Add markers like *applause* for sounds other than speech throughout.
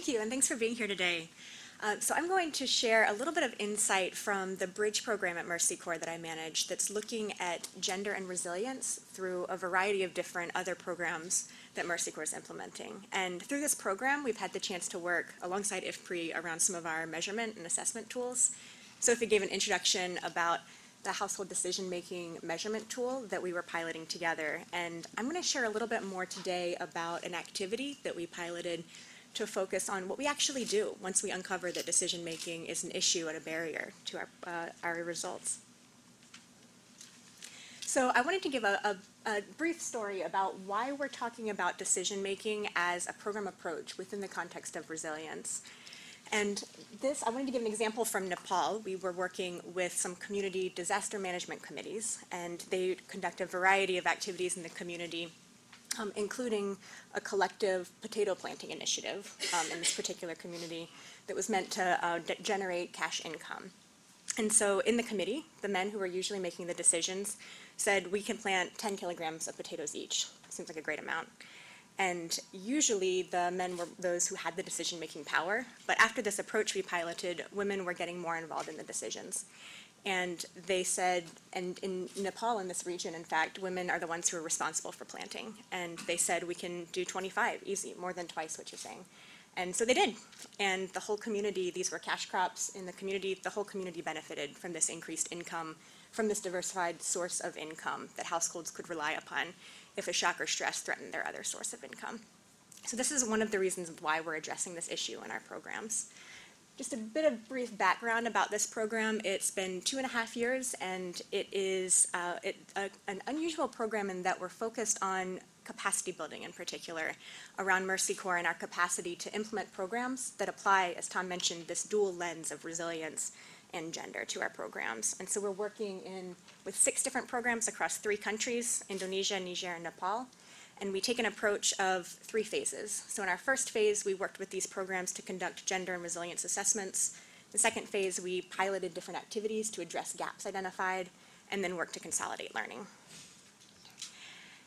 Thank you, and thanks for being here today. Uh, so I'm going to share a little bit of insight from the Bridge program at Mercy Corps that I manage that's looking at gender and resilience through a variety of different other programs that Mercy Corps is implementing. And through this program, we've had the chance to work alongside IFPRI around some of our measurement and assessment tools. Sophie gave an introduction about the household decision-making measurement tool that we were piloting together. And I'm going to share a little bit more today about an activity that we piloted to focus on what we actually do once we uncover that decision-making is an issue and a barrier to our, uh, our results. So I wanted to give a, a, a, brief story about why we're talking about decision-making as a program approach within the context of resilience. And this, I wanted to give an example from Nepal. We were working with some community disaster management committees, and they conduct a variety of activities in the community um, including a collective potato planting initiative um, in this particular community that was meant to uh, generate cash income. And so in the committee, the men who were usually making the decisions said we can plant 10 kilograms of potatoes each. Seems like a great amount. And usually the men were those who had the decision-making power. But after this approach we piloted, women were getting more involved in the decisions. And they said, and in Nepal, in this region, in fact, women are the ones who are responsible for planting. And they said, we can do 25, easy, more than twice what you're saying. And so they did. And the whole community, these were cash crops in the community, the whole community benefited from this increased income, from this diversified source of income that households could rely upon if a shock or stress threatened their other source of income. So this is one of the reasons why we're addressing this issue in our programs. Just a bit of brief background about this program. It's been two and a half years, and it is uh, it, uh, an unusual program in that we're focused on capacity building in particular around Mercy Corps and our capacity to implement programs that apply, as Tom mentioned, this dual lens of resilience and gender to our programs. And so we're working in with six different programs across three countries, Indonesia, Niger, and Nepal and we take an approach of three phases. So in our first phase, we worked with these programs to conduct gender and resilience assessments. The second phase, we piloted different activities to address gaps identified, and then worked to consolidate learning.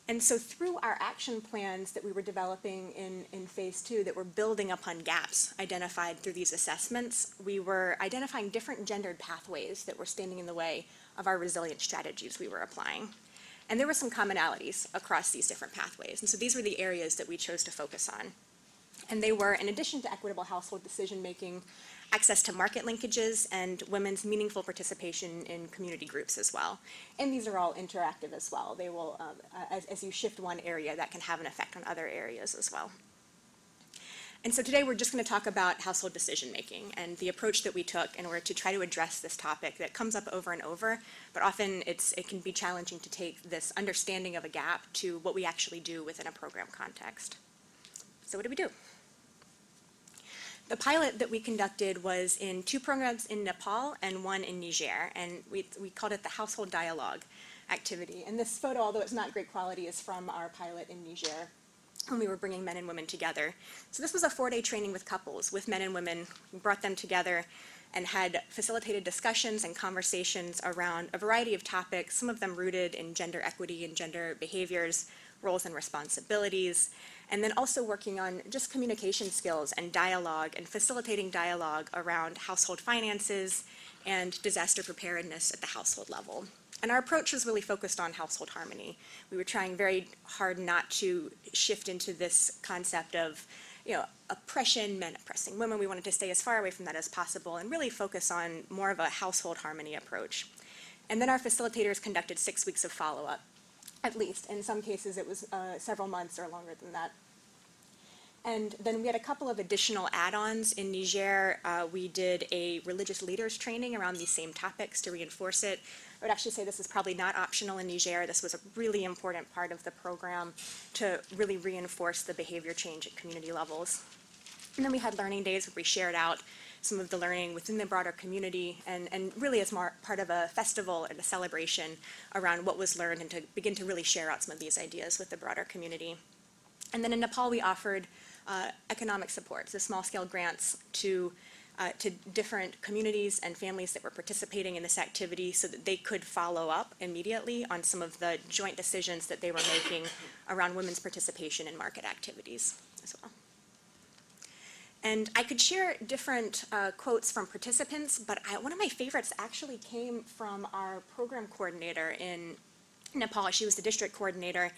And so through our action plans that we were developing in, in phase two that were building upon gaps identified through these assessments, we were identifying different gendered pathways that were standing in the way of our resilience strategies we were applying. And there were some commonalities across these different pathways. And so these were the areas that we chose to focus on. And they were, in addition to equitable household decision-making, access to market linkages and women's meaningful participation in community groups as well. And these are all interactive as well. They will, um, as, as you shift one area, that can have an effect on other areas as well. And so today we're just going to talk about household decision making and the approach that we took in order to try to address this topic that comes up over and over, but often it's, it can be challenging to take this understanding of a gap to what we actually do within a program context. So what do we do? The pilot that we conducted was in two programs in Nepal and one in Niger, and we, we called it the Household Dialogue activity. And this photo, although it's not great quality, is from our pilot in Niger when we were bringing men and women together. So this was a four-day training with couples, with men and women. We brought them together and had facilitated discussions and conversations around a variety of topics, some of them rooted in gender equity and gender behaviors, roles and responsibilities, and then also working on just communication skills and dialogue and facilitating dialogue around household finances and disaster preparedness at the household level. And our approach was really focused on household harmony. We were trying very hard not to shift into this concept of, you know, oppression, men oppressing women. We wanted to stay as far away from that as possible and really focus on more of a household harmony approach. And then our facilitators conducted six weeks of follow-up, at least. In some cases, it was uh, several months or longer than that. And then we had a couple of additional add-ons. In Niger, uh, we did a religious leaders training around these same topics to reinforce it. I would actually say this is probably not optional in Niger. This was a really important part of the program to really reinforce the behavior change at community levels. And then we had learning days where we shared out some of the learning within the broader community and, and really as more, part of a festival and a celebration around what was learned and to begin to really share out some of these ideas with the broader community. And then in Nepal, we offered uh, economic support, so small-scale grants to uh, to different communities and families that were participating in this activity so that they could follow up immediately on some of the joint decisions that they were making around women's participation in market activities as well. And I could share different uh, quotes from participants, but I, one of my favorites actually came from our program coordinator in Nepal. She was the district coordinator,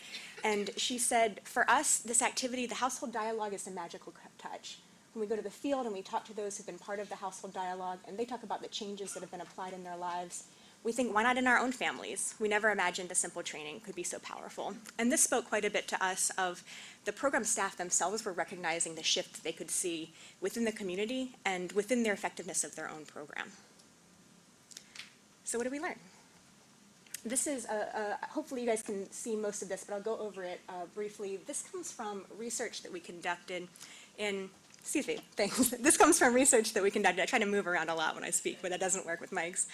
and she said, for us, this activity, the household dialogue is a magical touch. When we go to the field and we talk to those who've been part of the household dialogue, and they talk about the changes that have been applied in their lives, we think, why not in our own families? We never imagined a simple training could be so powerful. And this spoke quite a bit to us of the program staff themselves were recognizing the shift they could see within the community and within their effectiveness of their own program. So what did we learn? This is, a, a, hopefully you guys can see most of this, but I'll go over it uh, briefly. This comes from research that we conducted in, excuse me, *laughs* thanks. This comes from research that we conducted. I try to move around a lot when I speak, but that doesn't work with mics.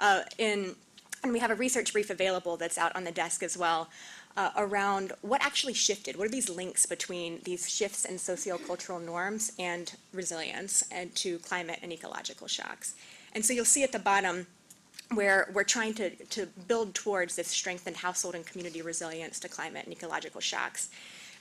Uh, in, and we have a research brief available that's out on the desk as well uh, around what actually shifted. What are these links between these shifts in sociocultural norms and resilience and to climate and ecological shocks? And so you'll see at the bottom where we're trying to, to build towards this strengthened household and community resilience to climate and ecological shocks.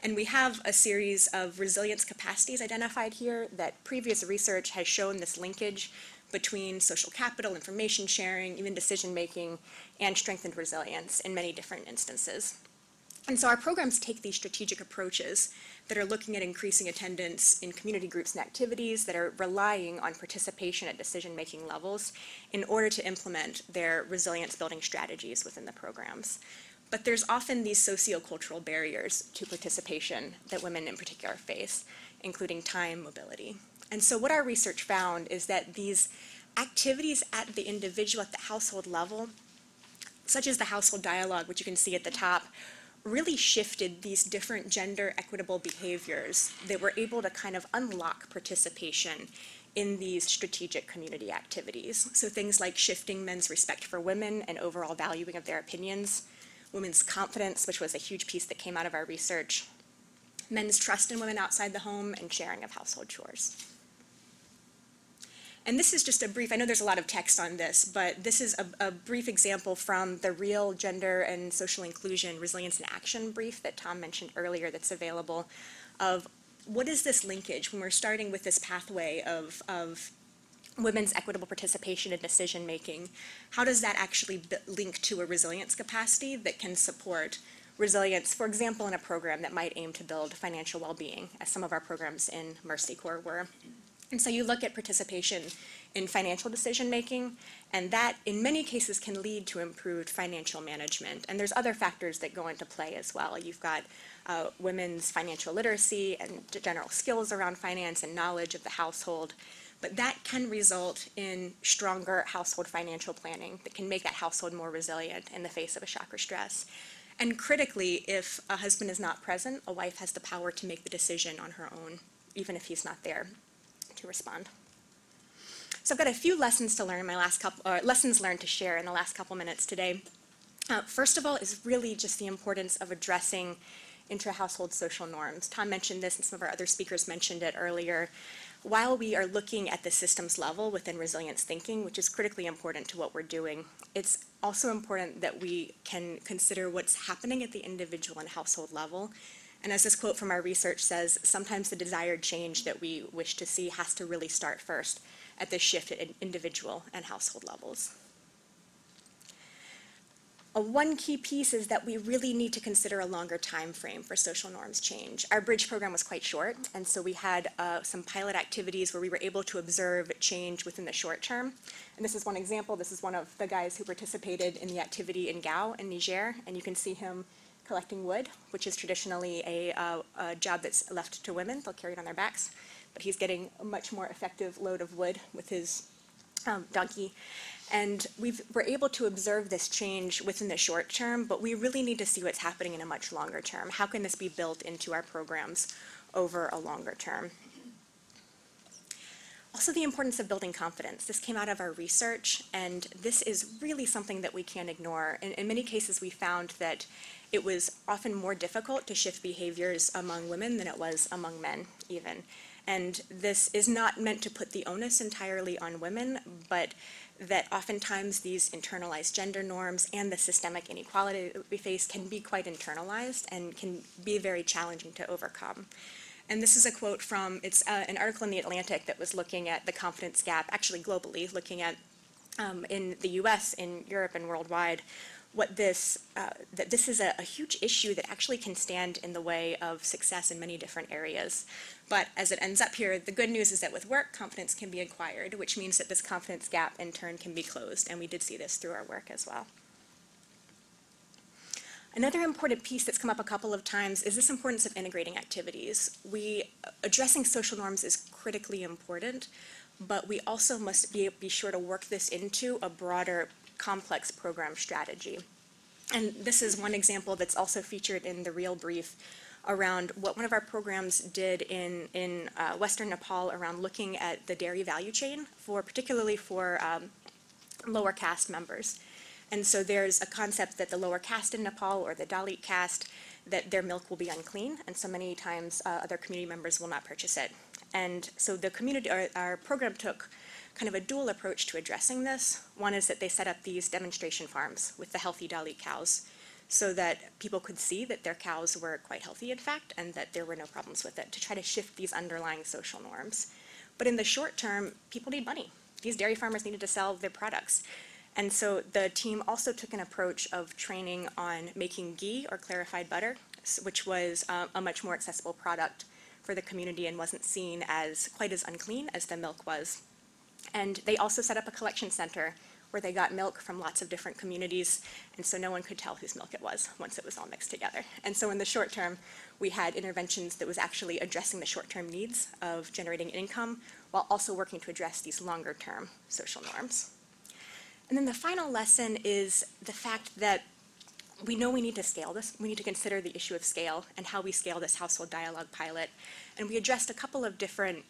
And we have a series of resilience capacities identified here that previous research has shown this linkage between social capital, information sharing, even decision making, and strengthened resilience in many different instances. And so our programs take these strategic approaches that are looking at increasing attendance in community groups and activities that are relying on participation at decision-making levels in order to implement their resilience building strategies within the programs. But there's often these sociocultural barriers to participation that women in particular face, including time, mobility. And so what our research found is that these activities at the individual, at the household level, such as the household dialogue, which you can see at the top, really shifted these different gender equitable behaviors that were able to kind of unlock participation in these strategic community activities. So things like shifting men's respect for women and overall valuing of their opinions, women's confidence, which was a huge piece that came out of our research, men's trust in women outside the home, and sharing of household chores. And this is just a brief, I know there's a lot of text on this, but this is a, a, brief example from the real gender and social inclusion resilience and action brief that Tom mentioned earlier that's available of what is this linkage when we're starting with this pathway of, of women's equitable participation in decision making? How does that actually link to a resilience capacity that can support resilience, for example, in a program that might aim to build financial well-being, as some of our programs in Mercy Corps were? And so you look at participation in financial decision making, and that in many cases can lead to improved financial management. And there's other factors that go into play as well. You've got uh, women's financial literacy and general skills around finance and knowledge of the household. But that can result in stronger household financial planning that can make that household more resilient in the face of a shock or stress. And critically, if a husband is not present, a wife has the power to make the decision on her own, even if he's not there respond. So I've got a few lessons to learn my last couple, or lessons learned to share in the last couple minutes today. Uh, first of all is really just the importance of addressing intra-household social norms. Tom mentioned this and some of our other speakers mentioned it earlier. While we are looking at the systems level within resilience thinking, which is critically important to what we're doing, it's also important that we can consider what's happening at the individual and household level and as this quote from our research says, sometimes the desired change that we wish to see has to really start first at the shift at individual and household levels. A one key piece is that we really need to consider a longer time frame for social norms change. Our bridge program was quite short, and so we had uh, some pilot activities where we were able to observe change within the short term. And this is one example. This is one of the guys who participated in the activity in Gao in Niger, and you can see him collecting wood, which is traditionally a, uh, a job that's left to women. They'll carry it on their backs. But he's getting a much more effective load of wood with his um, donkey. And we are able to observe this change within the short term, but we really need to see what's happening in a much longer term. How can this be built into our programs over a longer term? Also the importance of building confidence. This came out of our research, and this is really something that we can't ignore. In, in many cases, we found that it was often more difficult to shift behaviors among women than it was among men, even. And this is not meant to put the onus entirely on women, but that oftentimes these internalized gender norms and the systemic inequality that we face can be quite internalized and can be very challenging to overcome. And this is a quote from, it's uh, an article in The Atlantic that was looking at the confidence gap, actually globally, looking at um, in the US, in Europe, and worldwide, what this, uh, that this is a, a huge issue that actually can stand in the way of success in many different areas. But as it ends up here, the good news is that with work, confidence can be acquired, which means that this confidence gap in turn can be closed, and we did see this through our work as well. Another important piece that's come up a couple of times is this importance of integrating activities. We, addressing social norms is critically important, but we also must be, be sure to work this into a broader, complex program strategy. And this is one example that's also featured in the real brief around what one of our programs did in, in uh, Western Nepal around looking at the dairy value chain for, particularly for um, lower caste members. And so there's a concept that the lower caste in Nepal or the Dalit caste, that their milk will be unclean, and so many times uh, other community members will not purchase it. And so the community, our, our program took kind of a dual approach to addressing this. One is that they set up these demonstration farms with the healthy Dalit cows so that people could see that their cows were quite healthy, in fact, and that there were no problems with it, to try to shift these underlying social norms. But in the short term, people need money. These dairy farmers needed to sell their products. And so the team also took an approach of training on making ghee or clarified butter, which was uh, a much more accessible product for the community and wasn't seen as quite as unclean as the milk was. And they also set up a collection center where they got milk from lots of different communities, and so no one could tell whose milk it was once it was all mixed together. And so in the short term, we had interventions that was actually addressing the short-term needs of generating income while also working to address these longer-term social norms. And then the final lesson is the fact that we know we need to scale this. We need to consider the issue of scale and how we scale this household dialogue pilot. And we addressed a couple of different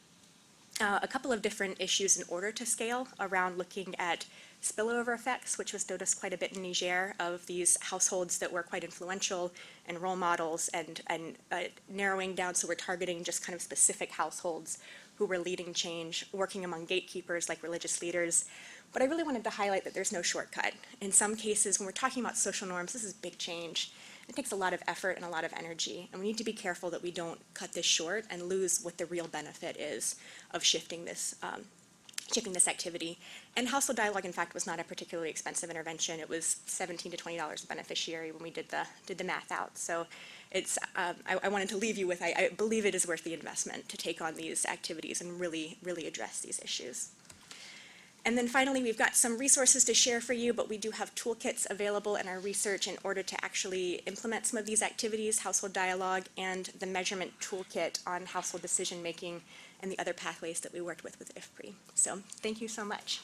uh, a couple of different issues in order to scale around looking at spillover effects, which was noticed quite a bit in Niger of these households that were quite influential and role models and, and uh, narrowing down, so we're targeting just kind of specific households who were leading change, working among gatekeepers like religious leaders. But I really wanted to highlight that there's no shortcut. In some cases, when we're talking about social norms, this is big change. It takes a lot of effort and a lot of energy, and we need to be careful that we don't cut this short and lose what the real benefit is of shifting this, um, shifting this activity. And household dialogue, in fact, was not a particularly expensive intervention. It was seventeen to twenty dollars a beneficiary when we did the, did the math out. So it's, um, I, I wanted to leave you with, I, I believe it is worth the investment to take on these activities and really, really address these issues. And then finally, we've got some resources to share for you, but we do have toolkits available in our research in order to actually implement some of these activities, household dialogue, and the measurement toolkit on household decision-making and the other pathways that we worked with with IFPRI. So thank you so much.